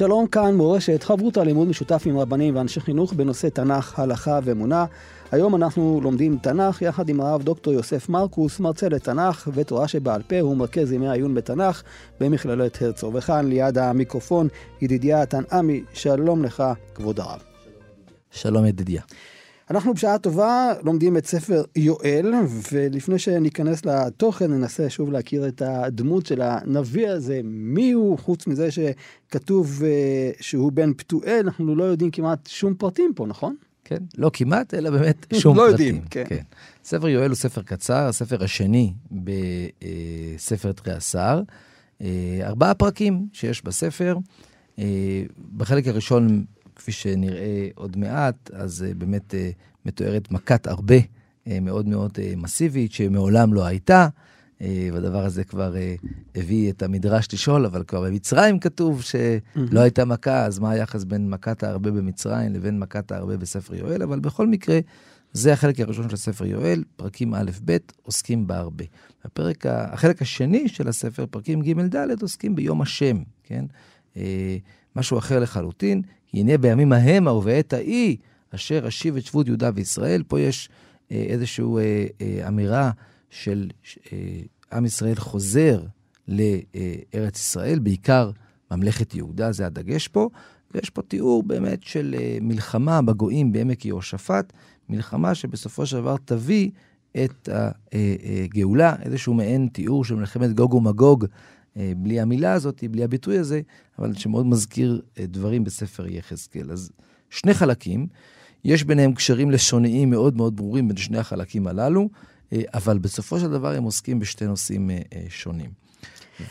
שלום כאן מורשת, חברותא לימוד משותף עם רבנים ואנשי חינוך בנושא תנ"ך, הלכה ואמונה. היום אנחנו לומדים תנ"ך יחד עם הרב דוקטור יוסף מרקוס, מרצה לתנ"ך ותורה שבעל פה, הוא מרכז ימי העיון בתנ"ך במכללת הרצוג. וכאן ליד המיקרופון ידידיה תנעמי, שלום לך כבוד הרב. שלום ידידיה. אנחנו בשעה טובה לומדים את ספר יואל, ולפני שניכנס לתוכן ננסה שוב להכיר את הדמות של הנביא הזה, מי הוא, חוץ מזה שכתוב uh, שהוא בן פתואל, אנחנו לא יודעים כמעט שום פרטים פה, נכון? כן, לא כמעט, אלא באמת שום לא פרטים. יודעים, כן. כן. ספר יואל הוא ספר קצר, הספר השני בספר תרי עשר. אה, ארבעה פרקים שיש בספר. אה, בחלק הראשון כפי שנראה עוד מעט, אז באמת מתוארת מכת הרבה uh, מאוד מאוד uh, מסיבית, שמעולם לא הייתה. Uh, והדבר הזה כבר הביא את המדרש לשאול, אבל כבר במצרים כתוב שלא הייתה מכה, אז מה היחס בין מכת הרבה במצרים לבין מכת הרבה בספר יואל? אבל בכל מקרה, זה החלק הראשון של ספר יואל, פרקים א'-ב' עוסקים בהרבה. הפרק, החלק השני של הספר, פרקים ג'-ד', עוסקים ביום השם, כן? משהו אחר לחלוטין, הנה בימים ההם ובעת ההיא, אשר אשיב את שבות יהודה וישראל. פה יש אה, איזושהי אה, אה, אמירה של אה, עם ישראל חוזר לארץ ישראל, בעיקר ממלכת יהודה, זה הדגש פה. ויש פה תיאור באמת של אה, מלחמה בגויים בעמק יהושפט, מלחמה שבסופו של דבר תביא את הגאולה, אה, אה, איזשהו מעין תיאור של מלחמת גוג ומגוג אה, בלי המילה הזאת, בלי הביטוי הזה, אבל שמאוד מזכיר אה, דברים בספר יחזקאל. אז שני חלקים, יש ביניהם קשרים לשוניים מאוד מאוד ברורים בין שני החלקים הללו, אה, אבל בסופו של דבר הם עוסקים בשתי נושאים שונים.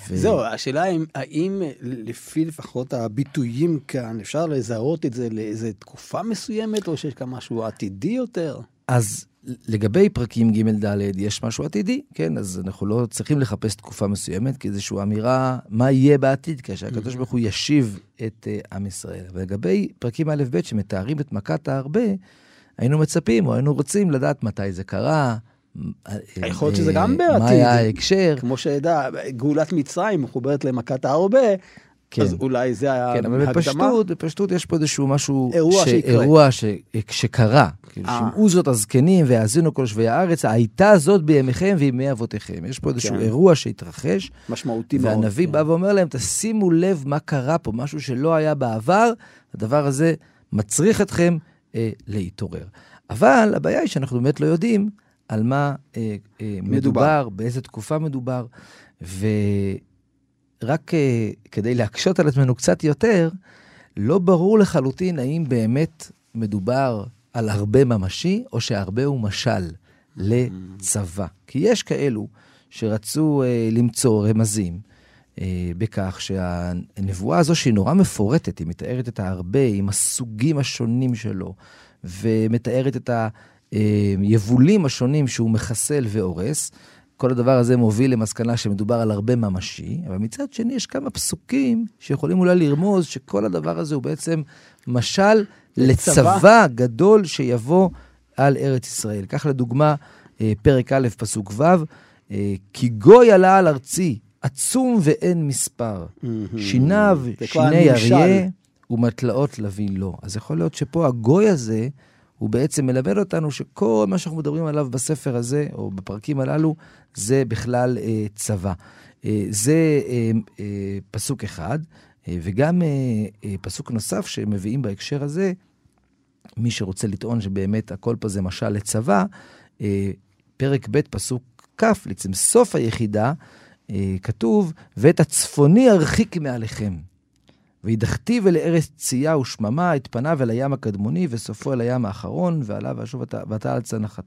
ו... זהו, השאלה היא, האם לפי לפחות הביטויים כאן, אפשר לזהות את זה לאיזה תקופה מסוימת, או שיש כאן משהו עתידי יותר? אז לגבי פרקים ג' ד' יש משהו עתידי, כן? אז אנחנו לא צריכים לחפש תקופה מסוימת, כי איזושהי אמירה מה יהיה בעתיד, כאשר הקדוש ברוך הוא ישיב את uh, עם ישראל. ולגבי פרקים א' ב' שמתארים את מכת ההרבה, היינו מצפים או היינו רוצים לדעת מתי זה קרה, יכול להיות שזה גם בעתיד. מה היה ההקשר? כמו שידע, גאולת מצרים מחוברת למכת ההרבה, כן. אז אולי זה היה כן, אבל בפשטות, בפשטות יש פה איזשהו משהו, אירוע ש... שיקרה. אירוע ש... שקרה. כאילו, אה. שמעו זאת הזקנים ויאזינו כל שבי הארץ, הייתה זאת בימיכם וימי אבותיכם. יש פה איזשהו כן. אירוע שהתרחש. משמעותי מאוד. והנביא כן. בא ואומר להם, תשימו לב מה קרה פה, משהו שלא היה בעבר, הדבר הזה מצריך אתכם אה, להתעורר. אבל הבעיה היא שאנחנו באמת לא יודעים על מה אה, אה, מדובר, מדובר, באיזה תקופה מדובר. ו... רק uh, כדי להקשות על עצמנו קצת יותר, לא ברור לחלוטין האם באמת מדובר על הרבה ממשי, או שהרבה הוא משל לצבא. כי יש כאלו שרצו uh, למצוא רמזים uh, בכך שהנבואה הזו, שהיא נורא מפורטת, היא מתארת את ההרבה עם הסוגים השונים שלו, ומתארת את היבולים השונים שהוא מחסל והורס, כל הדבר הזה מוביל למסקנה שמדובר על הרבה ממשי, אבל מצד שני יש כמה פסוקים שיכולים אולי לרמוז שכל הדבר הזה הוא בעצם משל לצבא, לצבא גדול שיבוא על ארץ ישראל. כך לדוגמה, אה, פרק א', פסוק ו', אה, כי גוי עלה על ארצי, עצום ואין מספר, שיניו שיני אריה ומטלאות לביא לו. אז יכול להיות שפה הגוי הזה, הוא בעצם מלמד אותנו שכל מה שאנחנו מדברים עליו בספר הזה, או בפרקים הללו, זה בכלל אה, צבא. אה, זה אה, אה, פסוק אחד, אה, וגם אה, אה, פסוק נוסף שמביאים בהקשר הזה, מי שרוצה לטעון שבאמת הכל פה זה משל לצבא, אה, פרק ב', פסוק כ', בעצם סוף היחידה, אה, כתוב, ואת הצפוני ארחיק מעליכם. וידחתיו אל ארץ צייה ושממה, את פניו אל הים הקדמוני, וסופו אל הים האחרון, ועליו ואשוב ואתה על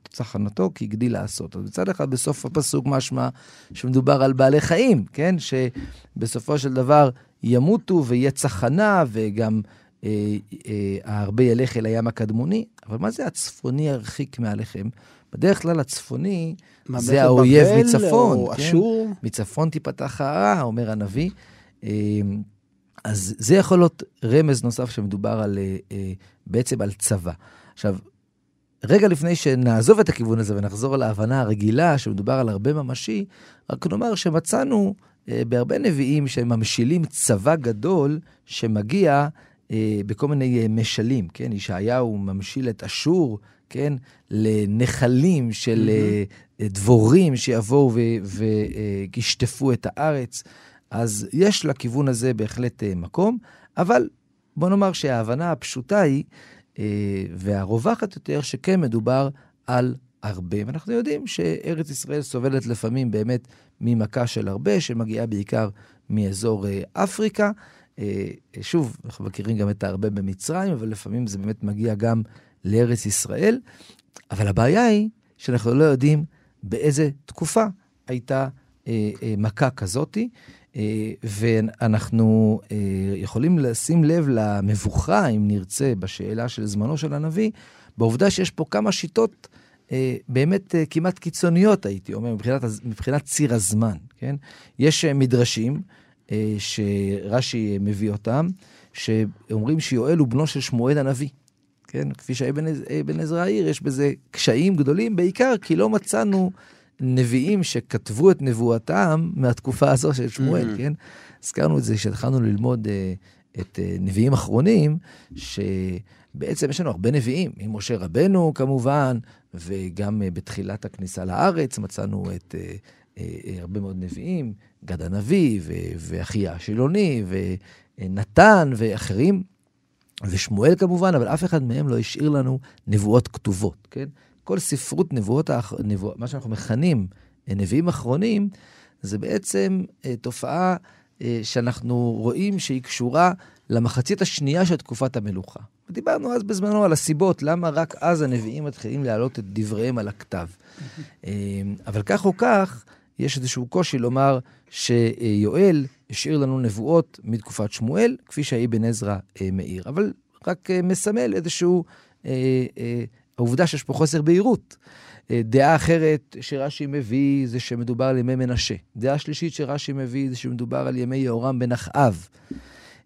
צחנתו, כי הגדיל לעשות. אז מצד אחד, בסוף הפסוק משמע שמדובר על בעלי חיים, כן? שבסופו של דבר ימותו ויהיה צחנה, וגם אה, אה, הרבה ילך אל הים הקדמוני. אבל מה זה הצפוני ירחיק מעליכם? בדרך כלל הצפוני זה האויב מצפון, או כן? אשור. מצפון תיפתח הרעה, אומר הנביא. אה, אז זה יכול להיות רמז נוסף שמדובר על, אה, אה, בעצם על צבא. עכשיו, רגע לפני שנעזוב את הכיוון הזה ונחזור להבנה הרגילה שמדובר על הרבה ממשי, רק נאמר שמצאנו אה, בהרבה נביאים שממשילים צבא גדול שמגיע בכל מיני משלים, כן? ישעיהו ממשיל את אשור, כן? לנחלים של mm-hmm. דבורים שיבואו וישטפו את הארץ. אז יש לכיוון הזה בהחלט מקום, אבל בוא נאמר שההבנה הפשוטה היא, והרווחת יותר, שכן מדובר על הרבה. ואנחנו יודעים שארץ ישראל סובלת לפעמים באמת ממכה של הרבה, שמגיעה בעיקר מאזור אה, אפריקה. אה, שוב, אנחנו מכירים גם את הרבה במצרים, אבל לפעמים זה באמת מגיע גם לארץ ישראל. אבל הבעיה היא שאנחנו לא יודעים באיזה תקופה הייתה אה, מכה כזאתי. ואנחנו יכולים לשים לב למבוכה, אם נרצה, בשאלה של זמנו של הנביא, בעובדה שיש פה כמה שיטות אה, באמת אה, כמעט קיצוניות, הייתי אומר, מבחינת, מבחינת ציר הזמן, כן? יש אה, מדרשים שרש"י מביא אותם, שאומרים שיואל הוא בנו של שמואל הנביא. כן, כפי שאבן עזרא העיר, יש בזה קשיים גדולים, בעיקר כי לא מצאנו נביאים שכתבו את נבואתם מהתקופה הזו של שמואל, mm-hmm. כן? הזכרנו את זה כשהתחלנו ללמוד uh, את uh, נביאים אחרונים, ש... בעצם יש לנו הרבה נביאים, ממשה רבנו כמובן, וגם אה, בתחילת הכניסה לארץ מצאנו את אה, אה, הרבה מאוד נביאים, גד הנביא, ואחיה השילוני, ונתן, ואחרים, ושמואל כמובן, אבל אף אחד מהם לא השאיר לנו נבואות כתובות, כן? כל ספרות נבואות, נבוא, מה שאנחנו מכנים נביאים אחרונים, זה בעצם תופעה שאנחנו רואים שהיא קשורה למחצית השנייה של תקופת המלוכה. דיברנו אז בזמנו על הסיבות, למה רק אז הנביאים מתחילים להעלות את דבריהם על הכתב. אבל כך או כך, יש איזשהו קושי לומר שיואל השאיר לנו נבואות מתקופת שמואל, כפי שהאבן עזרא אה, מאיר. אבל רק אה, מסמל איזשהו, אה, העובדה שיש פה חוסר בהירות. דעה אחרת שרש"י מביא זה שמדובר על ימי מנשה. דעה שלישית שרש"י מביא זה שמדובר על ימי יהורם בן אחאב.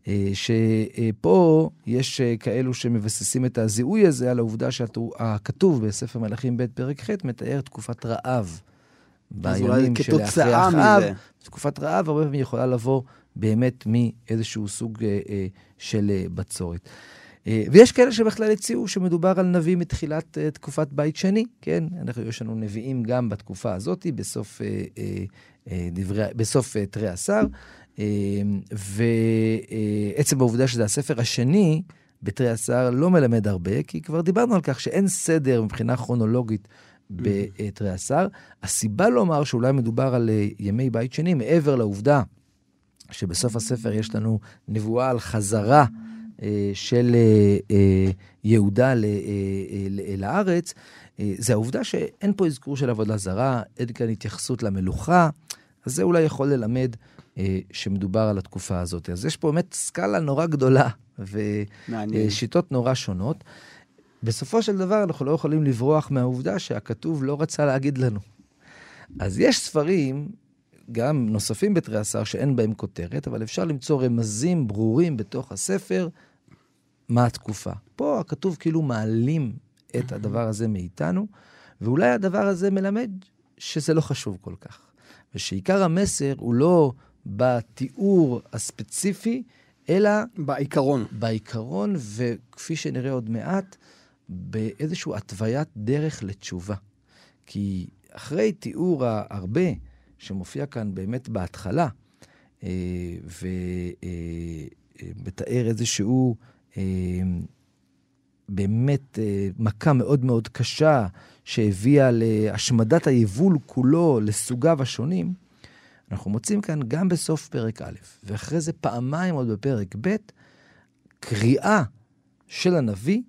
אה, שפה יש אה, כאלו שמבססים את הזיהוי הזה על העובדה שהכתוב בספר מלכים ב' פרק ח' מתאר תקופת רעב. בימים של אחרי אחאב, תקופת רעב הרבה פעמים יכולה לבוא באמת מאיזשהו סוג אה, של בצורת. ויש כאלה שבכלל הציעו שמדובר על נביא מתחילת תקופת בית שני, כן? אנחנו, יש לנו נביאים גם בתקופה הזאת, בסוף, דברי, בסוף תרי עשר, ועצם העובדה שזה הספר השני בתרי עשר לא מלמד הרבה, כי כבר דיברנו על כך שאין סדר מבחינה כרונולוגית בתרי עשר. הסיבה לומר שאולי מדובר על אה, ימי בית שני, מעבר לעובדה שבסוף הספר יש לנו נבואה על חזרה אה, של אה, יהודה לארץ, זה העובדה שאין פה אזכור של עבודה זרה, אין כאן התייחסות למלוכה, אז זה אולי יכול ללמד אה, שמדובר על התקופה הזאת. אז יש פה באמת סקאלה נורא גדולה, ושיטות נורא שונות. בסופו של דבר אנחנו לא יכולים לברוח מהעובדה שהכתוב לא רצה להגיד לנו. אז יש ספרים, גם נוספים בתרי עשר, שאין בהם כותרת, אבל אפשר למצוא רמזים ברורים בתוך הספר מה התקופה. פה הכתוב כאילו מעלים את הדבר הזה מאיתנו, ואולי הדבר הזה מלמד שזה לא חשוב כל כך. ושעיקר המסר הוא לא בתיאור הספציפי, אלא... בעיקרון. בעיקרון, וכפי שנראה עוד מעט, באיזושהי התוויית דרך לתשובה. כי אחרי תיאור הרבה שמופיע כאן באמת בהתחלה, אה, ומתאר אה, איזשהו אה, באמת מכה מאוד מאוד קשה שהביאה להשמדת היבול כולו לסוגיו השונים, אנחנו מוצאים כאן גם בסוף פרק א', ואחרי זה פעמיים עוד בפרק ב', קריאה של הנביא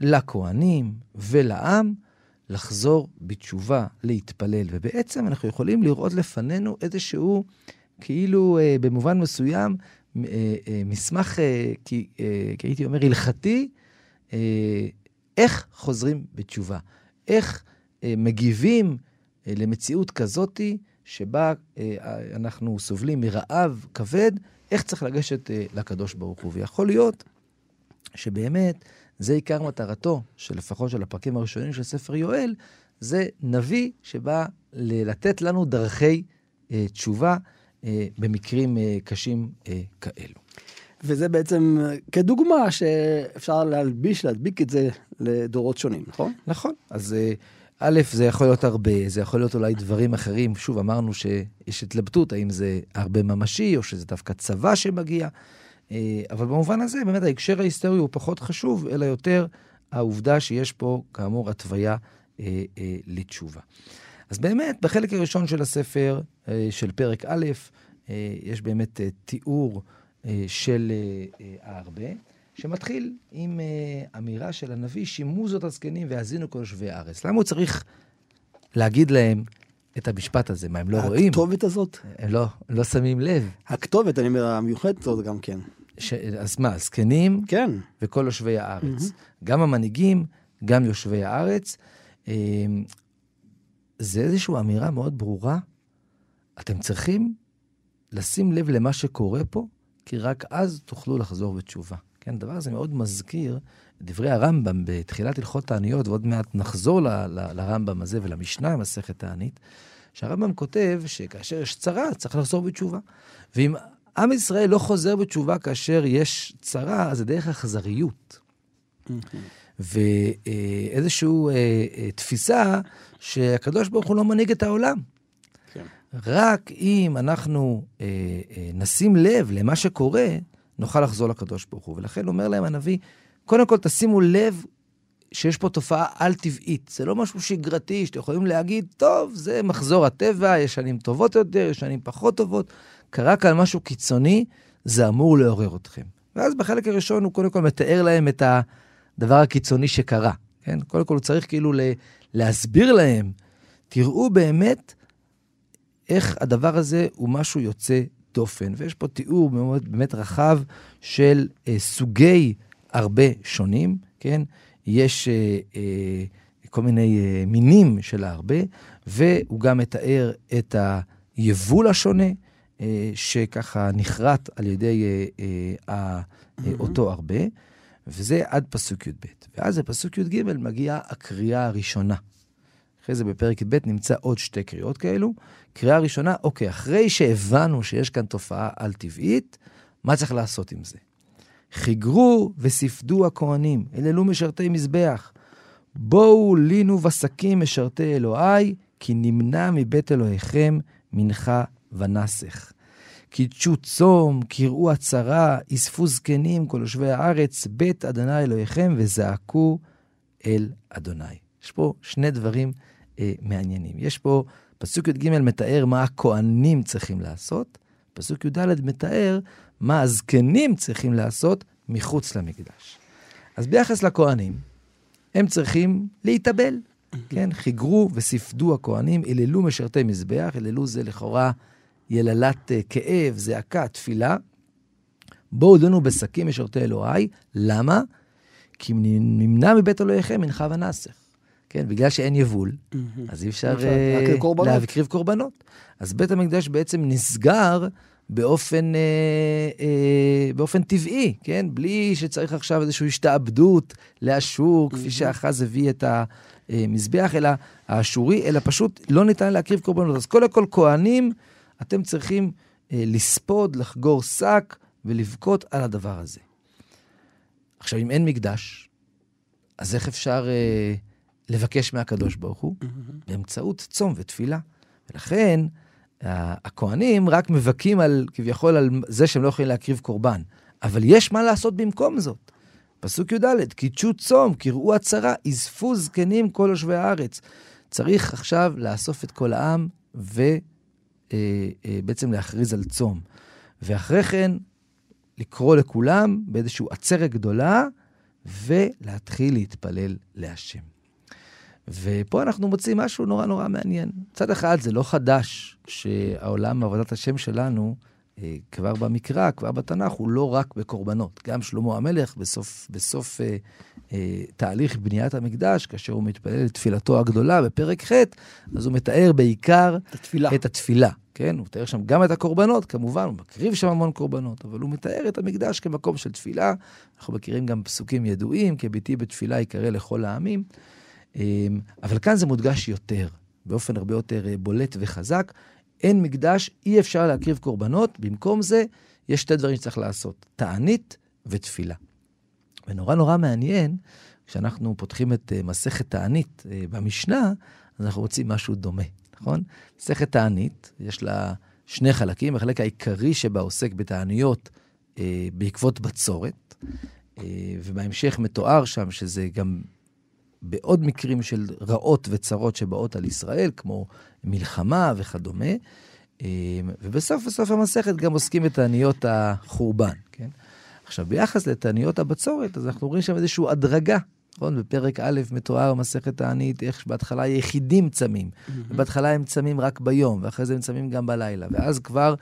לכהנים ולעם לחזור בתשובה, להתפלל. ובעצם אנחנו יכולים לראות לפנינו איזשהו, כאילו אה, במובן מסוים, אה, אה, מסמך, אה, כי, אה, כי הייתי אומר, הלכתי, אה, איך חוזרים בתשובה, איך אה, מגיבים אה, למציאות כזאתי, שבה אה, אנחנו סובלים מרעב כבד, איך צריך לגשת אה, לקדוש ברוך הוא. ויכול להיות שבאמת זה עיקר מטרתו, שלפחות של הפרקים הראשונים של ספר יואל, זה נביא שבא לתת לנו דרכי אה, תשובה, אה, במקרים אה, קשים אה, כאלו. וזה בעצם כדוגמה שאפשר להלביש, להדביק את זה לדורות שונים, נכון? נכון. אז א', זה יכול להיות הרבה, זה יכול להיות אולי דברים אחרים. שוב, אמרנו שיש התלבטות, האם זה הרבה ממשי, או שזה דווקא צבא שמגיע. אבל במובן הזה, באמת ההקשר ההיסטורי הוא פחות חשוב, אלא יותר העובדה שיש פה, כאמור, התוויה אה, אה, לתשובה. אז באמת, בחלק הראשון של הספר, אה, של פרק א', אה, יש באמת אה, תיאור של הארבה, שמתחיל עם אמירה של הנביא, שימו זאת הזקנים והאזינו כל יושבי הארץ. למה הוא צריך להגיד להם את המשפט הזה? מה, הם לא רואים? הכתובת הזאת? לא, לא שמים לב. הכתובת, אני אומר, המיוחדת הזאת גם כן. ש... אז מה, זקנים? כן. וכל יושבי הארץ. Mm-hmm. גם המנהיגים, גם יושבי הארץ. זה איזושהי אמירה מאוד ברורה. אתם צריכים לשים לב למה שקורה פה, כי רק אז תוכלו לחזור בתשובה. כן, הדבר הזה מאוד מזכיר את דברי הרמב"ם בתחילת הלכות תעניות, ועוד מעט נחזור ל- ל- לרמב"ם הזה ולמשנה במסכת תענית, שהרמב"ם כותב שכאשר יש צרה, צריך לחזור בתשובה. ואם עם ישראל לא חוזר בתשובה כאשר יש צרה, אז זה דרך אכזריות. ואיזושהי אה, אה, תפיסה שהקדוש ברוך הוא לא מנהיג את העולם. כן. רק אם אנחנו אה, אה, נשים לב למה שקורה, נוכל לחזור לקדוש ברוך הוא. ולכן אומר להם הנביא, קודם כל תשימו לב שיש פה תופעה על-טבעית. זה לא משהו שגרתי, שאתם יכולים להגיד, טוב, זה מחזור הטבע, יש שנים טובות יותר, יש שנים פחות טובות. קרה כאן משהו קיצוני, זה אמור לעורר אתכם. ואז בחלק הראשון הוא קודם כל מתאר להם את הדבר הקיצוני שקרה. כן? קודם כל הוא צריך כאילו להסביר להם, תראו באמת איך הדבר הזה הוא משהו יוצא דופן. ויש פה תיאור מאוד באמת רחב של אה, סוגי הרבה שונים, כן? יש אה, אה, כל מיני אה, מינים של ההרבה, והוא גם מתאר את היבול השונה, אה, שככה נחרט על ידי אה, אה, אותו הרבה, וזה עד פסוק י"ב. ואז בפסוק י"ג מגיעה הקריאה הראשונה. אחרי זה בפרק י"ב נמצא עוד שתי קריאות כאלו. קריאה ראשונה, אוקיי, אחרי שהבנו שיש כאן תופעה על-טבעית, מה צריך לעשות עם זה? חיגרו וספדו הכהנים, אללו משרתי מזבח. בואו לינו בשקים משרתי אלוהי, כי נמנע מבית אלוהיכם מנחה ונסך. קידשו צום, קראו הצרה, אספו זקנים כל יושבי הארץ, בית אדוני אלוהיכם, וזעקו אל אדוני. יש פה שני דברים אה, מעניינים. יש פה, פסוק י"ג מתאר מה הכוהנים צריכים לעשות, פסוק י"ד מתאר מה הזקנים צריכים לעשות מחוץ למקדש. אז ביחס לכוהנים, הם צריכים להתאבל, כן? חיגרו וספדו הכוהנים, אללו משרתי מזבח, אללו זה לכאורה יללת uh, כאב, זעקה, תפילה. בואו דונו בשקים משרתי אלוהי. למה? כי נמנע מבית אלוהיכם מנחה ונסך. כן, בגלל שאין יבול, אז אי אפשר uh, להקריב קורבנות. אז בית המקדש בעצם נסגר באופן, אה, אה, באופן טבעי, כן? בלי שצריך עכשיו איזושהי השתעבדות לאשור, כפי שאחז הביא את המזבח, אלא האשורי, אלא פשוט לא ניתן להקריב קורבנות. אז קודם כל, כהנים, אתם צריכים אה, לספוד, לחגור שק ולבכות על הדבר הזה. עכשיו, אם אין מקדש, אז איך אפשר אה, לבקש מהקדוש ברוך הוא? באמצעות צום ותפילה. ולכן, הכהנים רק מבכים על, כביכול, על זה שהם לא יכולים להקריב קורבן. אבל יש מה לעשות במקום זאת. פסוק י"ד, קידשו צום, קראו הצרה, אספו זקנים כל יושבי הארץ. צריך עכשיו לאסוף את כל העם ובעצם אה, אה, להכריז על צום. ואחרי כן, לקרוא לכולם באיזושהי עצרת גדולה, ולהתחיל להתפלל להשם. ופה אנחנו מוצאים משהו נורא נורא מעניין. מצד אחד, זה לא חדש שהעולם עבודת השם שלנו, אה, כבר במקרא, כבר בתנ"ך, הוא לא רק בקורבנות. גם שלמה המלך, בסוף, בסוף אה, תהליך בניית המקדש, כאשר הוא מתפלל לתפילתו הגדולה בפרק ח', אז הוא מתאר בעיקר את התפילה. את התפילה. כן, הוא מתאר שם גם את הקורבנות, כמובן, הוא מקריב שם המון קורבנות, אבל הוא מתאר את המקדש כמקום של תפילה. אנחנו מכירים גם פסוקים ידועים, כי ביתי בתפילה יקרא לכל העמים. אמ, אבל כאן זה מודגש יותר, באופן הרבה יותר אה, בולט וחזק. אין מקדש, אי אפשר להקריב קורבנות, במקום זה יש שתי דברים שצריך לעשות, תענית ותפילה. ונורא נורא מעניין, כשאנחנו פותחים את uh, מסכת תענית uh, במשנה, אז אנחנו רוצים משהו דומה, נכון? מסכת תענית, יש לה שני חלקים, החלק העיקרי שבה עוסק בתעניות uh, בעקבות בצורת, uh, ובהמשך מתואר שם שזה גם בעוד מקרים של רעות וצרות שבאות על ישראל, כמו מלחמה וכדומה. ובסוף בסוף המסכת גם עוסקים בתעניות החורבן, כן? עכשיו, ביחס לתעניות הבצורת, אז אנחנו רואים שם איזושהי הדרגה, נכון? בפרק א' מתואר מסכת תענית, איך בהתחלה היחידים צמים. Mm-hmm. בהתחלה הם צמים רק ביום, ואחרי זה הם צמים גם בלילה. ואז כבר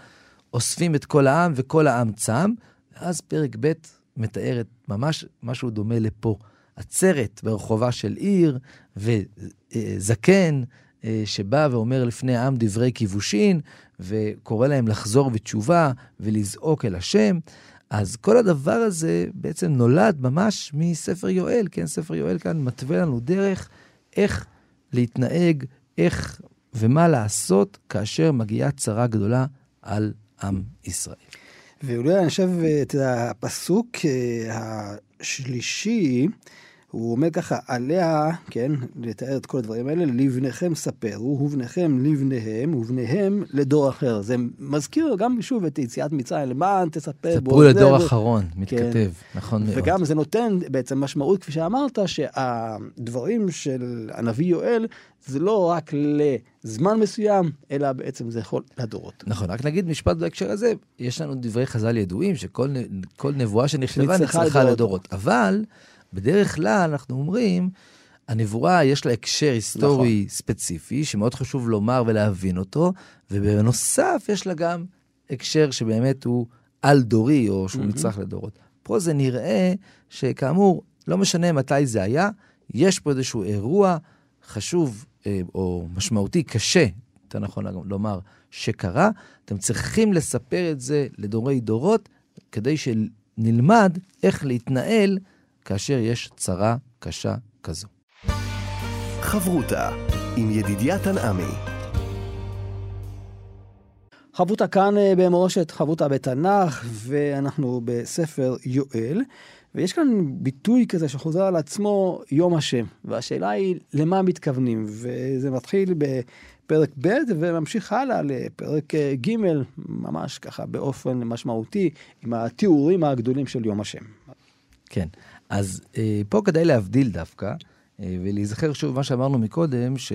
אוספים את כל העם, וכל העם צם. ואז פרק ב' מתאר את ממש משהו דומה לפה. עצרת ברחובה של עיר, וזקן אה, שבא ואומר לפני העם דברי כיבושין, וקורא להם לחזור בתשובה ולזעוק אל השם. אז כל הדבר הזה בעצם נולד ממש מספר יואל, כן? ספר יואל כאן מתווה לנו דרך איך להתנהג, איך ומה לעשות כאשר מגיעה צרה גדולה על עם ישראל. ואולי אני חושב את הפסוק אה, השלישי, הוא אומר ככה, עליה, כן, לתאר את כל הדברים האלה, לבניכם ספרו, ובניכם לבניהם, ובניהם לדור אחר. זה מזכיר גם שוב את יציאת מצרים, למען תספר בו. ספרו לדור ו... אחרון, כן. מתכתב, כן. נכון מאוד. וגם זה נותן בעצם משמעות, כפי שאמרת, שהדברים של הנביא יואל, זה לא רק לזמן מסוים, אלא בעצם זה יכול לדורות. נכון, רק נגיד משפט בהקשר הזה, יש לנו דברי חז"ל ידועים, שכל נבואה שנכתבה נצלחה לדורות. לדורות. אבל... בדרך כלל אנחנו אומרים, הנבואה יש לה הקשר היסטורי נכון. ספציפי, שמאוד חשוב לומר ולהבין אותו, ובנוסף יש לה גם הקשר שבאמת הוא על-דורי, או שהוא mm-hmm. נצרך לדורות. פה זה נראה שכאמור, לא משנה מתי זה היה, יש פה איזשהו אירוע חשוב אה, או משמעותי, קשה, יותר נכון לומר, שקרה. אתם צריכים לספר את זה לדורי דורות, כדי שנלמד איך להתנהל כאשר יש צרה קשה כזו. חברותה עם ידידיה תנעמי. חברותה כאן אה, במורשת חברותה בתנ"ך, ואנחנו בספר יואל, ויש כאן ביטוי כזה שחוזר על עצמו, יום השם. והשאלה היא, למה מתכוונים? וזה מתחיל בפרק ב' וממשיך הלאה לפרק אה, ג', ממש ככה באופן משמעותי, עם התיאורים הגדולים של יום השם. כן. אז אה, פה כדאי להבדיל דווקא, אה, ולהיזכר שוב מה שאמרנו מקודם, ש,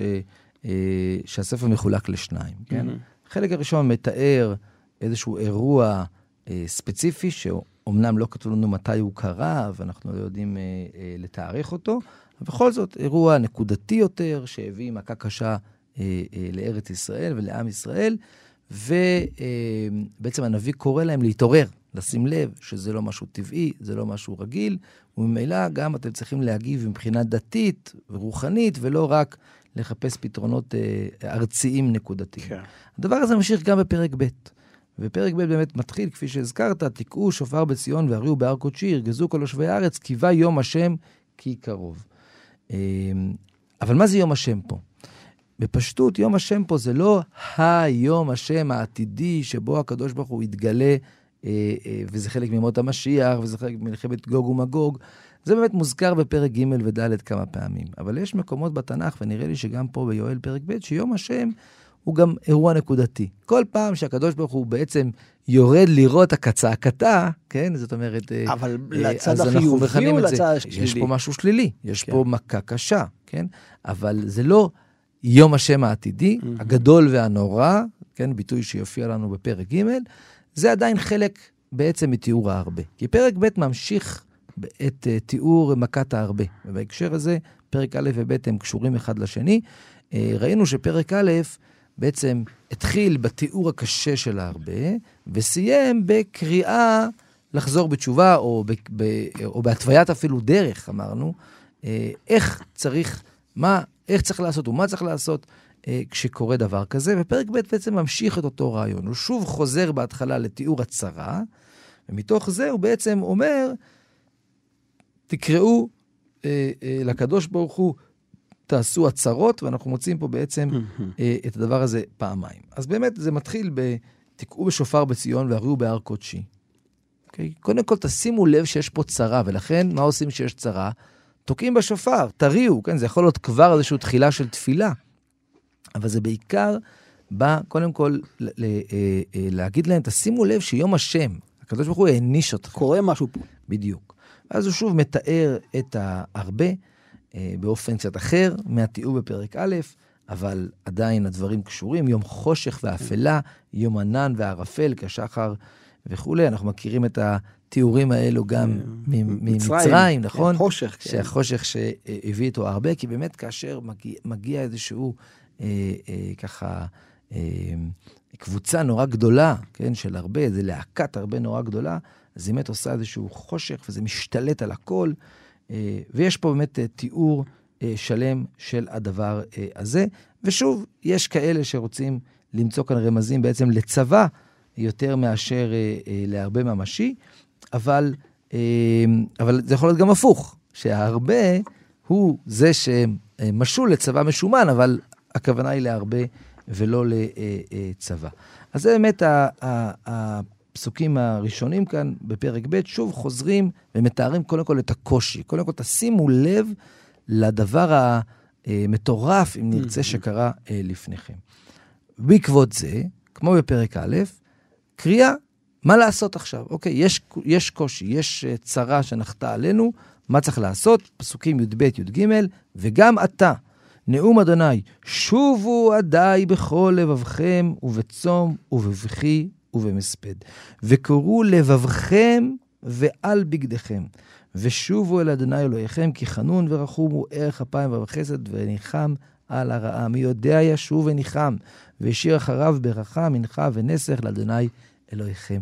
אה, שהספר מחולק לשניים, כן? Mm-hmm. החלק הראשון מתאר איזשהו אירוע אה, ספציפי, שאומנם לא כתוב לנו מתי הוא קרה, ואנחנו לא יודעים אה, אה, לתארך אותו, ובכל זאת אירוע נקודתי יותר, שהביא מכה קשה אה, אה, לארץ ישראל ולעם ישראל, ובעצם אה, הנביא קורא להם להתעורר, לשים לב שזה לא משהו טבעי, זה לא משהו רגיל, וממילא גם אתם צריכים להגיב מבחינה דתית ורוחנית, ולא רק לחפש פתרונות אה, ארציים נקודתיים. כן. הדבר הזה ממשיך גם בפרק ב'. ופרק ב' באמת מתחיל, כפי שהזכרת, תקעו שופר בציון והריעו בהר קודשי, ירגזו כל יושבי הארץ, קיווה יום השם כי קרוב. אה, אבל מה זה יום השם פה? בפשטות, יום השם פה זה לא היום השם העתידי שבו הקדוש ברוך הוא יתגלה וזה חלק מימות המשיח, וזה חלק ממלחמת גוג ומגוג. זה באמת מוזכר בפרק ג' וד' כמה פעמים. אבל יש מקומות בתנ"ך, ונראה לי שגם פה ביואל פרק ב', שיום השם הוא גם אירוע נקודתי. כל פעם שהקדוש ברוך הוא בעצם יורד לראות הקצעקתה, כן? זאת אומרת... אה, אבל לצד החיובי או לצד השלילי? יש פה משהו שלילי, יש כן. פה מכה קשה, כן? אבל זה לא יום השם העתידי, mm-hmm. הגדול והנורא, כן? ביטוי שיופיע לנו בפרק ג', זה עדיין חלק בעצם מתיאור ההרבה. כי פרק ב' ממשיך את uh, תיאור מכת ההרבה. ובהקשר הזה, פרק א' וב' הם קשורים אחד לשני. Uh, ראינו שפרק א' בעצם התחיל בתיאור הקשה של ההרבה, וסיים בקריאה לחזור בתשובה, או, ב, ב, או בהתוויית אפילו דרך, אמרנו, uh, איך צריך, מה, איך צריך לעשות ומה צריך לעשות. אה, כשקורה דבר כזה, ופרק ב' בעצם ממשיך את אותו רעיון. הוא שוב חוזר בהתחלה לתיאור הצרה, ומתוך זה הוא בעצם אומר, תקראו אה, אה, לקדוש ברוך הוא תעשו הצהרות, ואנחנו מוצאים פה בעצם אה, את הדבר הזה פעמיים. אז באמת, זה מתחיל ב... תקעו בשופר בציון והריעו בהר קודשי. Okay? אוקיי? קודם כל, תשימו לב שיש פה צרה, ולכן, מה עושים כשיש צרה? תוקעים בשופר, תריעו, כן? זה יכול להיות כבר איזושהי תחילה של תפילה. אבל זה בעיקר בא, קודם כל, אה, אה, להגיד להם, תשימו לב שיום השם, הקדוש ברוך הוא העניש אתכם. קורה משהו פה. בדיוק. ואז הוא שוב מתאר את ההרבה אה, באופן קצת אחר מהתיאור בפרק א', אבל עדיין הדברים קשורים, יום חושך ואפלה, יום ענן וערפל כשחר וכולי. אנחנו מכירים את התיאורים האלו גם ממצרים, נכון? כן, חושך. כן. שהחושך שהביא איתו הרבה, כי באמת כאשר מגיע, מגיע איזשהו ככה... אה, קבוצה נורא גדולה, כן, של הרבה, איזה להקת הרבה נורא גדולה, אז באמת עושה איזשהו חושך וזה משתלט על הכל. אה, ויש פה באמת אה, תיאור אה, שלם של הדבר הזה. ושוב, יש כאלה שרוצים למצוא כאן רמזים בעצם לצבא יותר מאשר להרבה ממשי, אבל, אבל זה יכול להיות גם הפוך, שההרבה הוא זה שמשול לצבא משומן, אבל הכוונה היא להרבה ולא לצבא. אז זה באמת הפסוקים הראשונים כאן בפרק ב', שוב חוזרים ומתארים קודם כל את הקושי. קודם כל תשימו לב לדבר המטורף, אם נרצה, mm-hmm. שקרה אה, לפניכם. בעקבות זה, כמו בפרק א', קריאה, מה לעשות עכשיו? אוקיי, יש, יש קושי, יש אה, צרה שנחתה עלינו, מה צריך לעשות? פסוקים י"ב, י"ג, וגם אתה, נאום אדוני, שובו עדיי בכל לבבכם, ובצום, ובבכי, ובמספד. וקראו לבבכם ועל בגדיכם. ושובו אל אדוני אלוהיכם, כי חנון ורחום הוא ערך אפיים ובחסד, וניחם על הרעה. מי יודע ישוב וניחם, והשאיר אחריו ברכה, מנחה ונסך לאדוני אלוהיכם.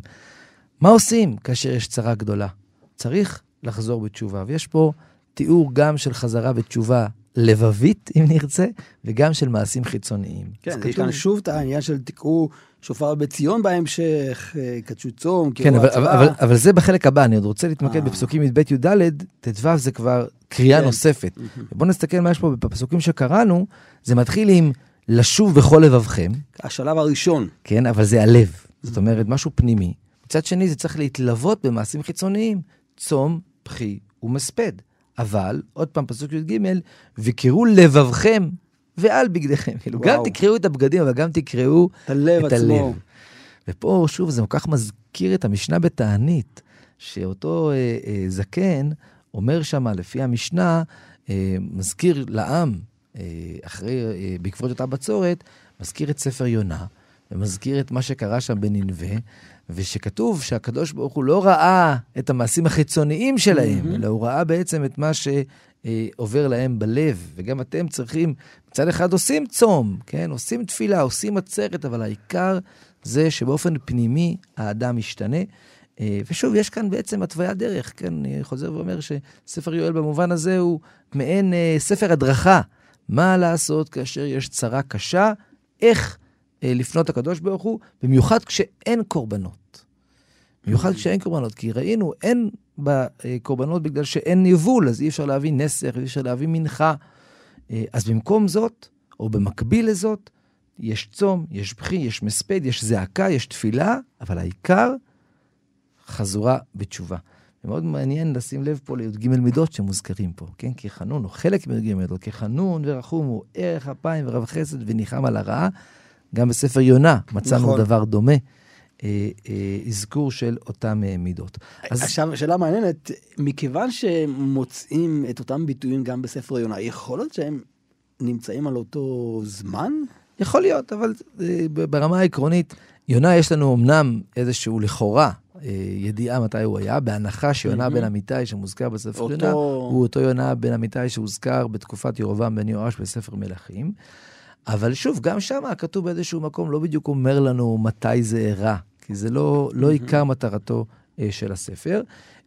מה עושים כאשר יש צרה גדולה? צריך לחזור בתשובה. ויש פה תיאור גם של חזרה בתשובה לבבית, אם נרצה, וגם של מעשים חיצוניים. כן, יש כאן שוב את העניין של תקעו שופר בציון בהמשך, אה, קדשו צום, כן, אבל, אבל, אבל, אבל זה בחלק הבא, אני עוד רוצה להתמקד אה. בפסוקים י"ב י"ד, ט"ו זה כבר קריאה כן. נוספת. בואו נסתכל מה יש פה בפסוקים שקראנו, זה מתחיל עם לשוב בכל לבבכם. השלב הראשון. כן, אבל זה הלב. זאת אומרת, משהו פנימי. מצד שני, זה צריך להתלוות במעשים חיצוניים, צום, בכי ומספד. אבל, עוד פעם, פסוק י"ג, וקראו לבבכם ועל בגדיכם. כאילו, גם תקראו את הבגדים, אבל גם תקראו את הלב. את עצמו. הלב. ופה, שוב, זה כל כך מזכיר את המשנה בתענית, שאותו אה, אה, זקן אומר שמה, לפי המשנה, אה, מזכיר לעם, אה, אחרי, אה, בעקבות אותה בצורת, מזכיר את ספר יונה, ומזכיר את מה שקרה שם בנינווה, ושכתוב שהקדוש ברוך הוא לא ראה את המעשים החיצוניים שלהם, mm-hmm. אלא הוא ראה בעצם את מה שעובר להם בלב. וגם אתם צריכים, מצד אחד עושים צום, כן? עושים תפילה, עושים עצרת, אבל העיקר זה שבאופן פנימי האדם משתנה. אה, ושוב, יש כאן בעצם התוויית דרך, כן? אני חוזר ואומר שספר יואל במובן הזה הוא מעין אה, ספר הדרכה. מה לעשות כאשר יש צרה קשה, איך אה, לפנות לקדוש ברוך הוא, במיוחד כשאין קורבנות. במיוחד. כשאין קורבנות, כי ראינו, אין בקורבנות בגלל שאין יבול, אז אי אפשר להביא נסך, אי אפשר להביא מנחה. אה, אז במקום זאת, או במקביל לזאת, יש צום, יש בכי, יש מספד, יש זעקה, יש תפילה, אבל העיקר, חזורה בתשובה. ומאוד מעניין לשים לב פה לי"ג מידות שמוזכרים פה, כן? כי חנון הוא חלק מי"ג מידות, כי חנון ורחום הוא ערך אפיים ורב חסד וניחם על הרעה. גם בספר יונה מצאנו נכון. דבר דומה, אה, אה, אזכור של אותם אה, מידות. אז... עכשיו, שאלה מעניינת, מכיוון שמוצאים את אותם ביטויים גם בספר יונה, יכול להיות שהם נמצאים על אותו זמן? יכול להיות, אבל ברמה העקרונית, יונה יש לנו אמנם איזשהו לכאורה ידיעה מתי הוא היה, בהנחה שיונה mm-hmm. בן אמיתי שמוזכר בספר אותו... יונה, הוא אותו יונה בן אמיתי שהוזכר בתקופת ירובעם בן יואש בספר מלכים. אבל שוב, גם שם כתוב באיזשהו מקום, לא בדיוק אומר לנו מתי זה אירע, כי זה לא, לא עיקר מטרתו אה, של הספר.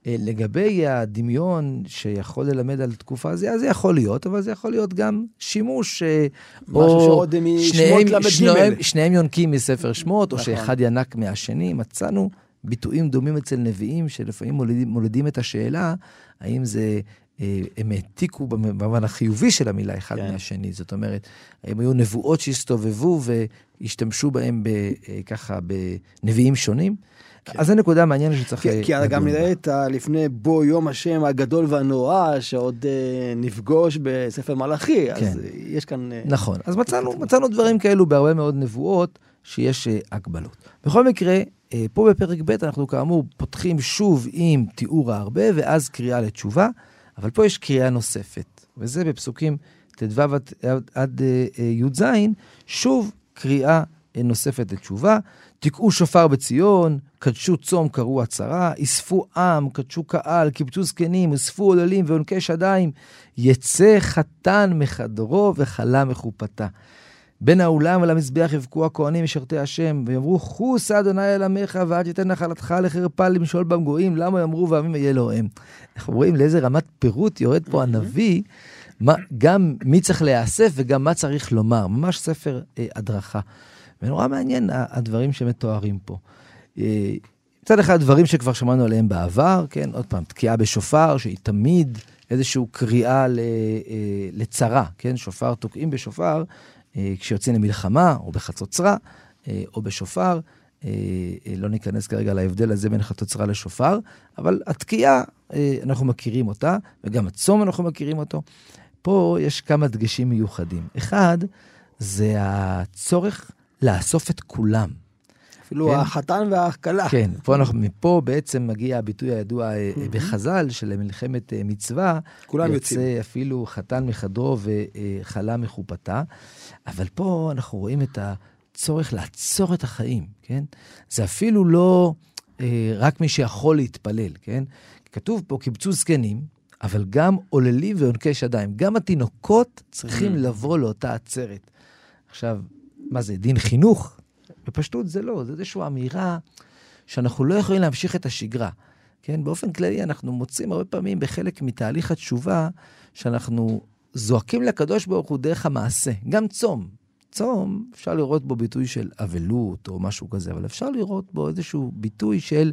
אה, לגבי הדמיון שיכול ללמד על תקופה אז זה יכול להיות, אבל זה יכול להיות גם שימוש, אה, או שניהם, שניהם, שניהם יונקים מספר שמות, או נכון. שאחד ינק מהשני. מצאנו ביטויים דומים אצל נביאים, שלפעמים מולידים, מולידים את השאלה, האם זה הם העתיקו במובן החיובי של המילה אחד כן. מהשני. זאת אומרת, הם היו נבואות שהסתובבו והשתמשו בהם ב, אה, ככה בנביאים שונים. כן. אז זו נקודה מעניינת שצריך לדון כי כי גם נראה את לפני בוא יום השם הגדול והנורא, שעוד אה, נפגוש בספר מלאכי, כן. אז יש כאן... אה, נכון, אז מצאנו, מצאנו דברים כאלו בהרבה מאוד נבואות, שיש אה, הגבלות. בכל מקרה, אה, פה בפרק ב' אנחנו כאמור פותחים שוב עם תיאור ההרבה, ואז קריאה לתשובה, אבל פה יש קריאה נוספת, וזה בפסוקים ט"ו עד, עד אה, אה, י"ז, שוב קריאה נוספת לתשובה. תקעו שופר בציון, קדשו צום, קראו הצהרה, אספו עם, קדשו קהל, קיבצו זקנים, אספו עוללים ועונקי שדיים. יצא חתן מחדרו וכלה מחופתה. בין האולם ולמזבח יבכו הכהנים משרתי השם, ויאמרו, חוס אדוני אל עמך, ואל תיתן נחלתך לחרפה למשול בם גויים, למה יאמרו ועמים יהיה אלוהיהם. אנחנו רואים לאיזה רמת פירוט יורד פה הנביא, מה, גם מי צריך להיאסף וגם מה צריך לומר. ממש ספר אה, הדרכה. ונורא מעניין הדברים שמתוארים פה. אה, מצד אחד, דברים שכבר שמענו עליהם בעבר, כן, עוד פעם, תקיעה בשופר, שהיא תמיד איזושהי קריאה אה, לצרה, כן, שופר, תוקעים בשופר כשיוצאים למלחמה, או בחצוצרה, או בשופר. לא ניכנס כרגע להבדל הזה בין חצוצרה לשופר, אבל התקיעה, אנחנו מכירים אותה, וגם הצום אנחנו מכירים אותו. פה יש כמה דגשים מיוחדים. אחד, זה הצורך לאסוף את כולם. אפילו כן? החתן והכלה. כן, פה אנחנו, מפה בעצם מגיע הביטוי הידוע אה, בחז"ל של מלחמת אה, מצווה. כולם יוצאים. יוצא אפילו חתן מחדרו וכלה מחופתה. אבל פה אנחנו רואים את הצורך לעצור את החיים, כן? זה אפילו לא אה, רק מי שיכול להתפלל, כן? כתוב פה, קיבצו זקנים, אבל גם עוללים ועונקי שדיים. גם התינוקות צריכים לבוא לאותה עצרת. עכשיו, מה זה, דין חינוך? בפשטות זה לא, זה איזושהי אמירה שאנחנו לא יכולים להמשיך את השגרה. כן, באופן כללי אנחנו מוצאים הרבה פעמים בחלק מתהליך התשובה, שאנחנו זועקים לקדוש ברוך הוא דרך המעשה, גם צום. צום, אפשר לראות בו ביטוי של אבלות או משהו כזה, אבל אפשר לראות בו איזשהו ביטוי של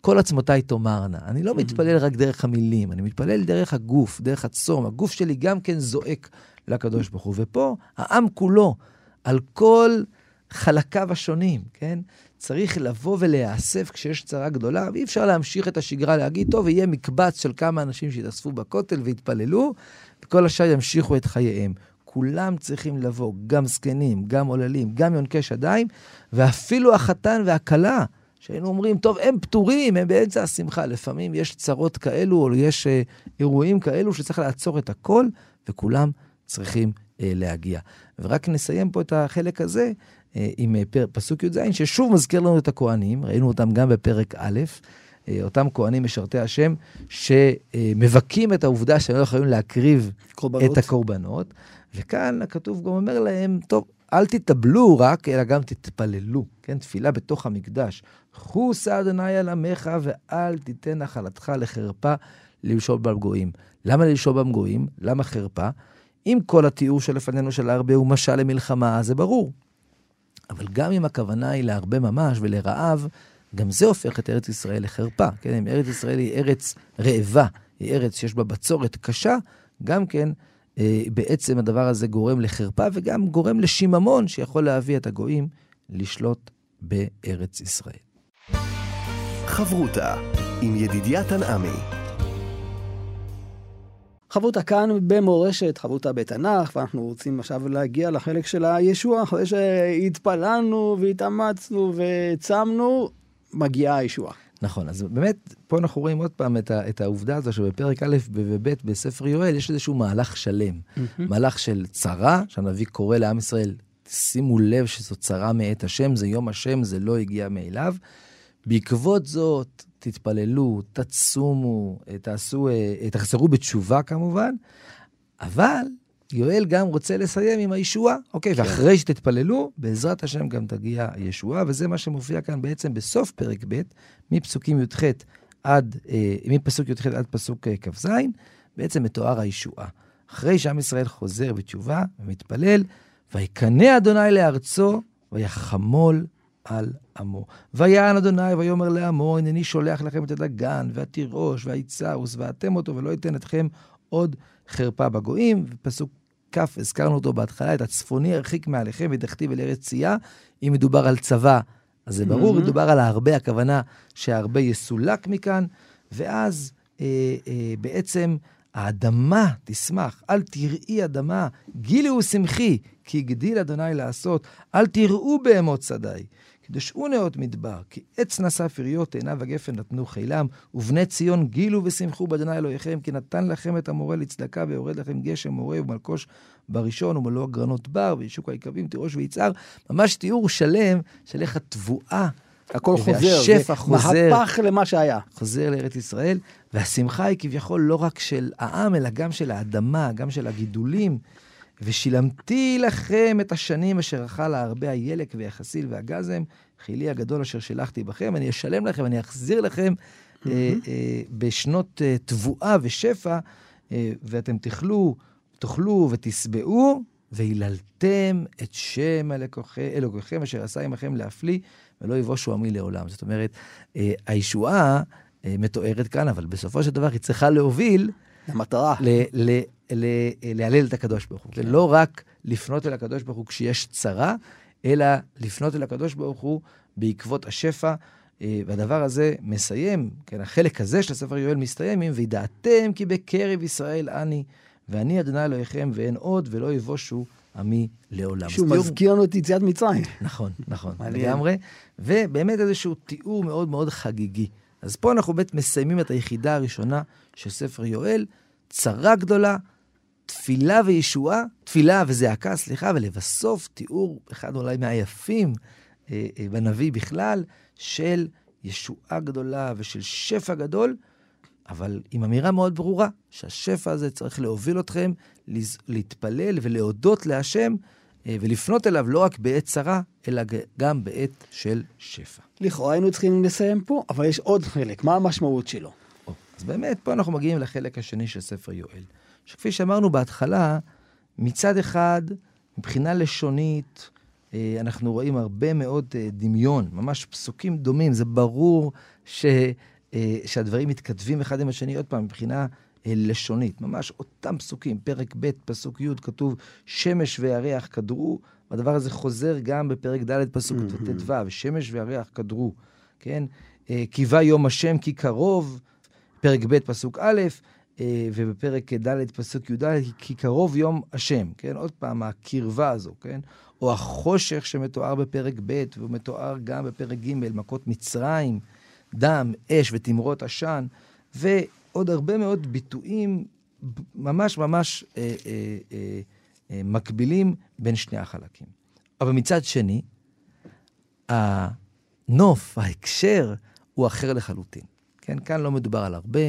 כל עצמותיי תאמרנה. אני לא מתפלל רק דרך המילים, אני מתפלל דרך הגוף, דרך הצום. הגוף שלי גם כן זועק לקדוש ברוך הוא. ופה העם כולו על כל חלקיו השונים, כן? צריך לבוא ולהיאסף כשיש צרה גדולה, ואי אפשר להמשיך את השגרה, להגיד, טוב, יהיה מקבץ של כמה אנשים שיתאספו בכותל ויתפללו, וכל השאר ימשיכו את חייהם. כולם צריכים לבוא, גם זקנים, גם עוללים, גם יונקי שדיים, ואפילו החתן והכלה, שהיינו אומרים, טוב, הם פטורים, הם באמצע השמחה. לפעמים יש צרות כאלו, או יש אה, אירועים כאלו שצריך לעצור את הכל, וכולם צריכים אה, להגיע. ורק נסיים פה את החלק הזה עם אה, פסוק י"ז, ששוב מזכיר לנו את הכוהנים, ראינו אותם גם בפרק א', אה, אותם כהנים משרתי השם, שמבכים את העובדה שהם לא יכולים להקריב קורבנות. את הקורבנות. וכאן הכתוב גם אומר להם, טוב, אל תתאבלו רק, אלא גם תתפללו, כן? תפילה בתוך המקדש. חוסה אדוני על עמך ואל תיתן נחלתך לחרפה למשול במגויים. למה למשול במגויים? למה חרפה? אם כל התיאור שלפנינו של הרבה הוא משל למלחמה, זה ברור. אבל גם אם הכוונה היא להרבה ממש ולרעב, גם זה הופך את ארץ ישראל לחרפה. כן, אם ארץ ישראל היא ארץ רעבה, היא ארץ שיש בה בצורת קשה, גם כן, אה, בעצם הדבר הזה גורם לחרפה וגם גורם לשיממון שיכול להביא את הגויים לשלוט בארץ ישראל. חברותה עם ידידיה תנעמי חברותה כאן במורשת, חברותה בתנ"ך, ואנחנו רוצים עכשיו להגיע לחלק של הישוע, אחרי שהתפללנו והתאמצנו וצמנו, מגיעה הישועה. נכון, אז באמת, פה אנחנו רואים עוד פעם את, ה, את העובדה הזו שבפרק א' וב' בספר יואל יש איזשהו מהלך שלם. Mm-hmm. מהלך של צרה, שהנביא קורא לעם ישראל, שימו לב שזו צרה מאת השם, זה יום השם, זה לא הגיע מאליו. בעקבות זאת, תתפללו, תצומו, תעשו, תחזרו בתשובה כמובן, אבל יואל גם רוצה לסיים עם הישועה. אוקיי, כן. ואחרי שתתפללו, בעזרת השם גם תגיע הישועה, וזה מה שמופיע כאן בעצם בסוף פרק ב', מפסוקים י"ח עד, אה, מפסוק י"ח עד פסוק אה, כ"ז, בעצם מתואר הישועה. אחרי שעם ישראל חוזר בתשובה ומתפלל, ויקנא אדוני לארצו, ויחמול על עמו. ויען אדוני ויאמר לעמו, הנני שולח לכם את הדגן, והתירוש, והיצרוס, ואתם אותו, ולא אתן אתכם עוד חרפה בגויים, ופסוק כ', הזכרנו אותו בהתחלה, את הצפוני הרחיק מעליכם ודחתיו אל ארץ צייה. אם מדובר על צבא, אז זה ברור, mm-hmm. מדובר על ההרבה, הכוונה שההרבה יסולק מכאן, ואז אה, אה, בעצם האדמה תשמח, אל תראי אדמה, גילי ושמחי, כי הגדיל אדוני לעשות, אל תראו בהמות שדי. קדשו נאות מדבר, כי עץ נשא פריות, עיניו הגפן נתנו חילם, ובני ציון גילו ושמחו באדוני אלוהיכם, כי נתן לכם את המורה לצדקה, ויורד לכם גשם מורה ומלקוש בראשון, ומלוא גרנות בר, וישוק היקבים, תירוש ויצהר. ממש תיאור שלם של איך התבואה הכל חוזר, והשפע חוזר. מהפך למה שהיה. חוזר לארץ ישראל, והשמחה היא כביכול לא רק של העם, אלא גם של האדמה, גם של הגידולים. ושילמתי לכם את השנים אשר אכל הרבה הילק והחסיל והגזם, חילי הגדול אשר שלחתי בכם, אני אשלם לכם, אני אחזיר לכם mm-hmm. אה, אה, בשנות אה, תבואה ושפע, אה, ואתם תאכלו, תאכלו ותשבעו, והיללתם את שם אלוקיכם אשר עשה עמכם להפליא, ולא יבושו עמי לעולם. זאת אומרת, אה, הישועה אה, מתוארת כאן, אבל בסופו של דבר היא צריכה להוביל... למטרה. להלל את הקדוש ברוך הוא. כן. ולא רק לפנות אל הקדוש ברוך הוא כשיש צרה, אלא לפנות אל הקדוש ברוך הוא בעקבות השפע. אה, והדבר הזה מסיים, כן, החלק הזה של הספר יואל מסתיים עם וידעתם כי בקרב ישראל אני, ואני אדוני אלוהיכם ואין עוד ולא יבושו עמי לעולם. שהוא מזכיר לנו את יציאת מצרים. נכון, נכון, לגמרי. ובאמת איזשהו תיאור מאוד מאוד חגיגי. אז פה אנחנו באמת מסיימים את היחידה הראשונה של ספר יואל, צרה גדולה, תפילה וישועה, תפילה וזעקה, סליחה, ולבסוף תיאור, אחד אולי מהיפים אה, אה, בנביא בכלל, של ישועה גדולה ושל שפע גדול, אבל עם אמירה מאוד ברורה, שהשפע הזה צריך להוביל אתכם להתפלל ולהודות להשם אה, ולפנות אליו לא רק בעת צרה, אלא גם בעת של שפע. לכאורה היינו צריכים לסיים פה, אבל יש עוד חלק, מה המשמעות שלו? אז באמת, פה אנחנו מגיעים לחלק השני של ספר יואל. שכפי שאמרנו בהתחלה, מצד אחד, מבחינה לשונית, אה, אנחנו רואים הרבה מאוד אה, דמיון, ממש פסוקים דומים. זה ברור ש, אה, שהדברים מתכתבים אחד עם השני, עוד פעם, מבחינה לשונית. ממש אותם פסוקים, פרק ב', פסוק י', כתוב, שמש וירח קדרו, והדבר הזה חוזר גם בפרק ד', פסוק ט"ו, שמש וירח קדרו, כן? קיווה יום השם כי קרוב, פרק ב', פסוק א', ובפרק ד', פסוק י"ד, כי קרוב יום השם, כן? עוד פעם, הקרבה הזו, כן? או החושך שמתואר בפרק ב', והוא מתואר גם בפרק ג', מכות מצרים, דם, אש ותמרות עשן, ועוד הרבה מאוד ביטויים ממש ממש אה, אה, אה, אה, מקבילים בין שני החלקים. אבל מצד שני, הנוף, ההקשר, הוא אחר לחלוטין. כן, כאן לא מדובר על הרבה,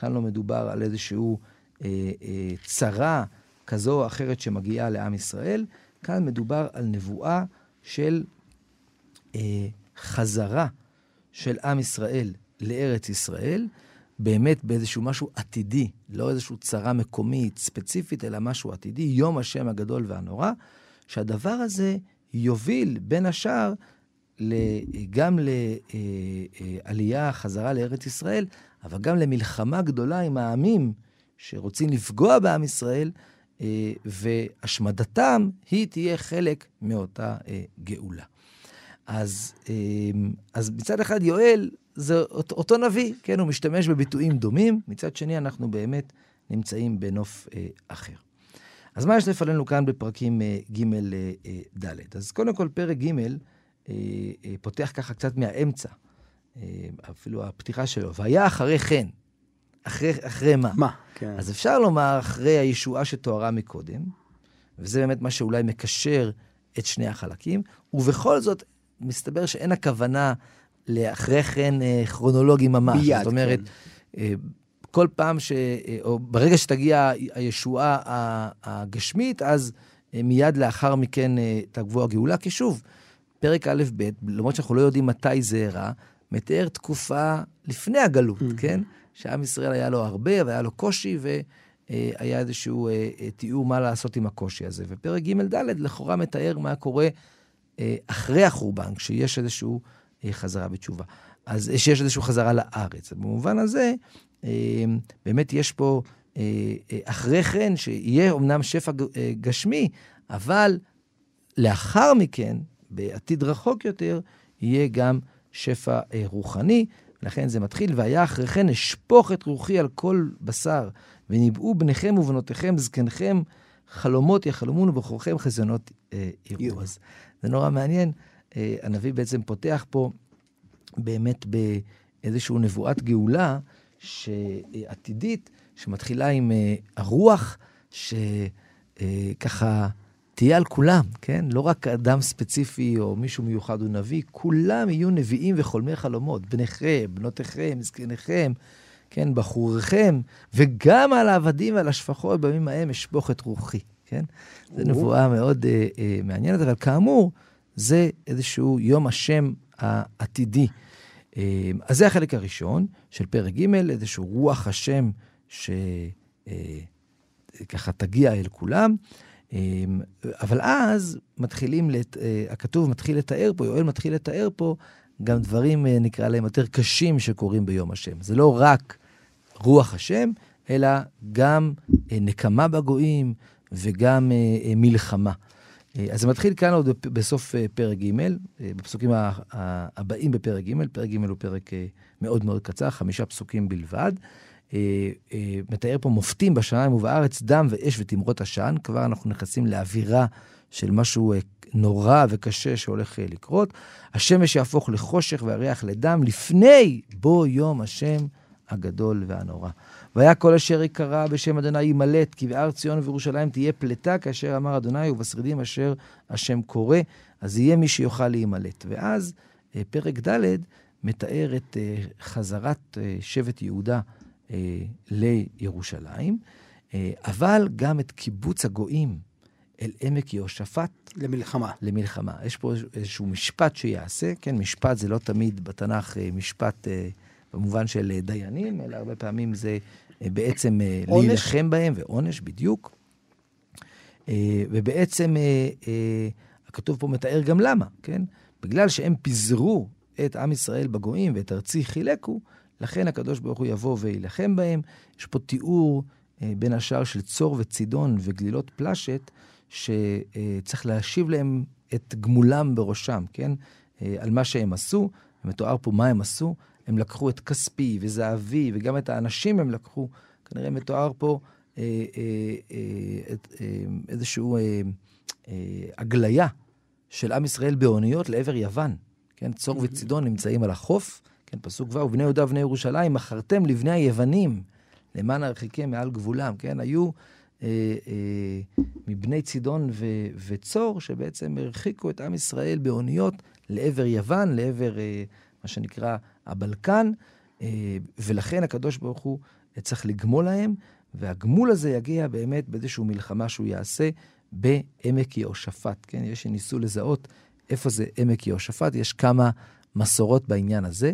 כאן לא מדובר על איזושהי אה, אה, צרה כזו או אחרת שמגיעה לעם ישראל, כאן מדובר על נבואה של אה, חזרה של עם ישראל לארץ ישראל, באמת באיזשהו משהו עתידי, לא איזושהי צרה מקומית ספציפית, אלא משהו עתידי, יום השם הגדול והנורא, שהדבר הזה יוביל בין השאר גם לעלייה, אה, אה, חזרה לארץ ישראל, אבל גם למלחמה גדולה עם העמים שרוצים לפגוע בעם ישראל, אה, והשמדתם היא תהיה חלק מאותה גאולה. אז, אז מצד אחד יואל זה אותו נביא, כן, הוא משתמש בביטויים דומים, מצד שני אנחנו באמת נמצאים בנוף אחר. אז מה יש לפנינו כאן בפרקים ג'-ד'? אז קודם כל, פרק ג' אה, אה, פותח ככה קצת מהאמצע, אה, אפילו הפתיחה שלו, והיה אחרי כן. אחרי, אחרי מה? מה? כן. אז אפשר לומר אחרי הישועה שתוארה מקודם, וזה באמת מה שאולי מקשר את שני החלקים, ובכל זאת, מסתבר שאין הכוונה לאחרי כן כרונולוגי ממש. מיד, זאת אומרת, כן. כל פעם ש... או ברגע שתגיע הישועה הגשמית, אז מיד לאחר מכן תגבו הגאולה, כי שוב, פרק א'-ב', למרות שאנחנו לא יודעים מתי זה אירע, מתאר תקופה לפני הגלות, mm-hmm. כן? שעם ישראל היה לו הרבה, והיה לו קושי, והיה איזשהו אה, אה, תיאור מה לעשות עם הקושי הזה. ופרק ג'-ד' לכאורה מתאר מה קורה אה, אחרי החורבן, כשיש איזושהי חזרה בתשובה. אז שיש איזושהי חזרה לארץ. במובן הזה, באמת יש פה אחרי כן, שיהיה אמנם שפע גשמי, אבל לאחר מכן, בעתיד רחוק יותר, יהיה גם שפע רוחני. לכן זה מתחיל, והיה אחרי כן אשפוך את רוחי על כל בשר, וניבאו בניכם ובנותיכם, זקניכם, חלומות יחלמון ובחורכם חזיונות אה, יראו. אז זה נורא מעניין. אה, הנביא בעצם פותח פה באמת באיזושהי נבואת גאולה שעתידית, שמתחילה עם אה, הרוח, שככה אה, תהיה על כולם, כן? לא רק אדם ספציפי או מישהו מיוחד הוא נביא, כולם יהיו נביאים וחולמי חלומות. בניכם, בנותיכם, זקניכם, כן? בחוריכם, וגם על העבדים ועל השפחות בימים ההם אשפוך את רוחי, כן? זו נבואה מאוד אה, אה, מעניינת, אבל כאמור, זה איזשהו יום השם העתידי. אה, אז זה החלק הראשון של פרק ג', איזשהו רוח השם שככה אה, תגיע אל כולם. אמ, אבל אז מתחילים, לת... אה, הכתוב מתחיל לתאר פה, יואל מתחיל לתאר פה גם דברים, אה, נקרא להם, יותר קשים שקורים ביום השם. זה לא רק רוח השם, אלא גם אה, נקמה בגויים וגם מלחמה. אז זה מתחיל כאן עוד בסוף פרק ג', בפסוקים הבאים בפרק ג', פרק ג' הוא פרק מאוד מאוד קצר, חמישה פסוקים בלבד. אה, אה, מתאר פה מופתים בשמיים ובארץ, דם ואש ותמרות עשן. כבר אנחנו נכנסים לאווירה של משהו אה, נורא וקשה שהולך לקרות. השמש יהפוך לחושך והריח לדם, לפני בוא יום השם הגדול והנורא. והיה כל אשר יקרא בשם אדוני ימלט, כי בארץ ציון ובירושלים תהיה פלטה, כאשר אמר אדוני, ובשרידים אשר השם קורא, אז יהיה מי שיוכל להימלט. ואז פרק ד' מתאר את חזרת שבט יהודה לירושלים, אה, אבל גם את קיבוץ הגויים אל עמק יהושפט. למלחמה. למלחמה. יש פה איזשהו משפט שיעשה, כן, משפט זה לא תמיד בתנ"ך אה, משפט אה, במובן של אה, דיינים, אלא הרבה פעמים זה אה, בעצם אה, להילחם בהם, ועונש בדיוק. אה, ובעצם אה, אה, הכתוב פה מתאר גם למה, כן? בגלל שהם פיזרו את עם ישראל בגויים ואת ארצי חילקו, לכן הקדוש ברוך הוא יבוא ויילחם בהם. יש פה תיאור אה, בין השאר של צור וצידון וגלילות פלשת, שצריך להשיב להם את גמולם בראשם, כן? אה, על מה שהם עשו. מתואר פה מה הם עשו. הם לקחו את כספי וזהבי, וגם את האנשים הם לקחו. כנראה מתואר פה אה, אה, אה, אה, איזשהו אה, אה, הגליה של עם ישראל באוניות לעבר יוון. כן, צור וצידון נמצאים על החוף, כן, פסוק ו', ובני יהודה ובני ירושלים, מכרתם לבני היוונים, למען הרחיקים מעל גבולם, כן? היו אה, אה, מבני צידון ו, וצור, שבעצם הרחיקו את עם ישראל באוניות לעבר יוון, לעבר אה, מה שנקרא הבלקן, אה, ולכן הקדוש ברוך הוא צריך לגמול להם, והגמול הזה יגיע באמת באיזושהי מלחמה שהוא יעשה בעמק יהושפט, כן? יש שניסו לזהות איפה זה עמק יהושפט, יש כמה מסורות בעניין הזה.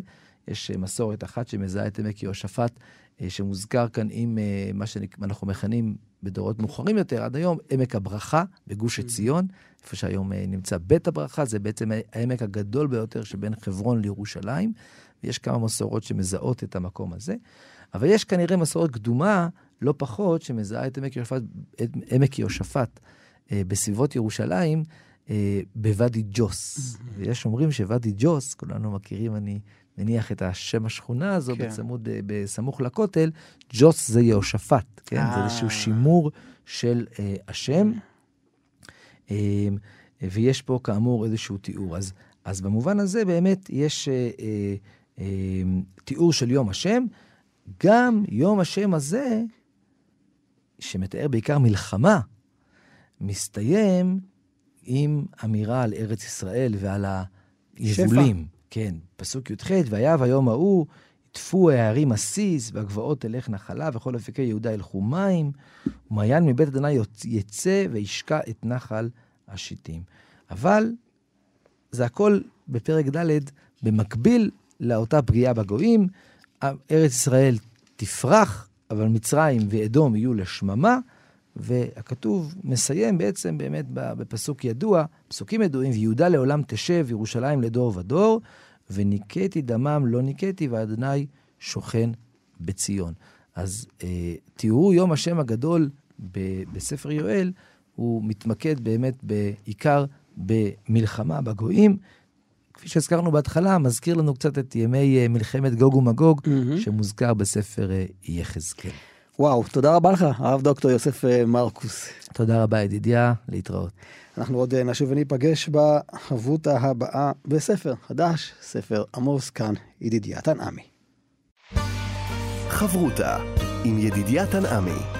יש אה, מסורת אחת שמזהה את עמק יהושפט, אה, שמוזכר כאן עם אה, מה שאנחנו מכנים בדורות מאוחרים יותר, עד היום, עמק הברכה בגוש mm-hmm. עציון, איפה שהיום נמצא בית הברכה, זה בעצם העמק הגדול ביותר שבין חברון לירושלים, ויש כמה מסורות שמזהות את המקום הזה. אבל יש כנראה מסורת קדומה, לא פחות, שמזהה את עמק יהושפט, את עמק יהושפט בסביבות ירושלים, בוואדי ג'וס. Mm-hmm. ויש אומרים שוואדי ג'וס, כולנו מכירים, אני מניח את השם השכונה הזו כן. בצמוד, אה, בסמוך לכותל, ג'וס זה יהושפט, כן? זה איזשהו אה. שימור של אה, השם. אה, ויש פה כאמור איזשהו תיאור. אז, אז במובן הזה באמת יש אה, אה, אה, תיאור של יום השם. גם יום השם הזה, שמתאר בעיקר מלחמה, מסתיים עם אמירה על ארץ ישראל ועל היבולים. כן, פסוק י"ח, והיה ביום ההוא, יטפו הערים עסיס, והגבעות תלך נחלה, וכל אפיקי יהודה ילכו מים, ומעיין מבית אדוני יצא וישקע את נחל השיטים. אבל זה הכל בפרק ד', במקביל לאותה פגיעה בגויים, ארץ ישראל תפרח, אבל מצרים ואדום יהיו לשממה, והכתוב מסיים בעצם באמת בפסוק ידוע, פסוקים ידועים, ויהודה לעולם תשב, ירושלים לדור ודור, וניקיתי דמם לא ניקיתי, ואדוני שוכן בציון. אז אה, תיאור יום השם הגדול ב- בספר יואל, הוא מתמקד באמת בעיקר במלחמה בגויים. כפי שהזכרנו בהתחלה, מזכיר לנו קצת את ימי אה, מלחמת גוג ומגוג, מהמם. שמוזכר בספר אה, יחזקאל. וואו, תודה רבה לך, הרב דוקטור יוסף אה, מרקוס. תודה רבה, ידידיה, להתראות. אנחנו עוד אה, נשוב וניפגש בחברותה הבאה בספר חדש, ספר עמוס, כאן ידידיה תנעמי. חברותה עם ידידיה תנעמי.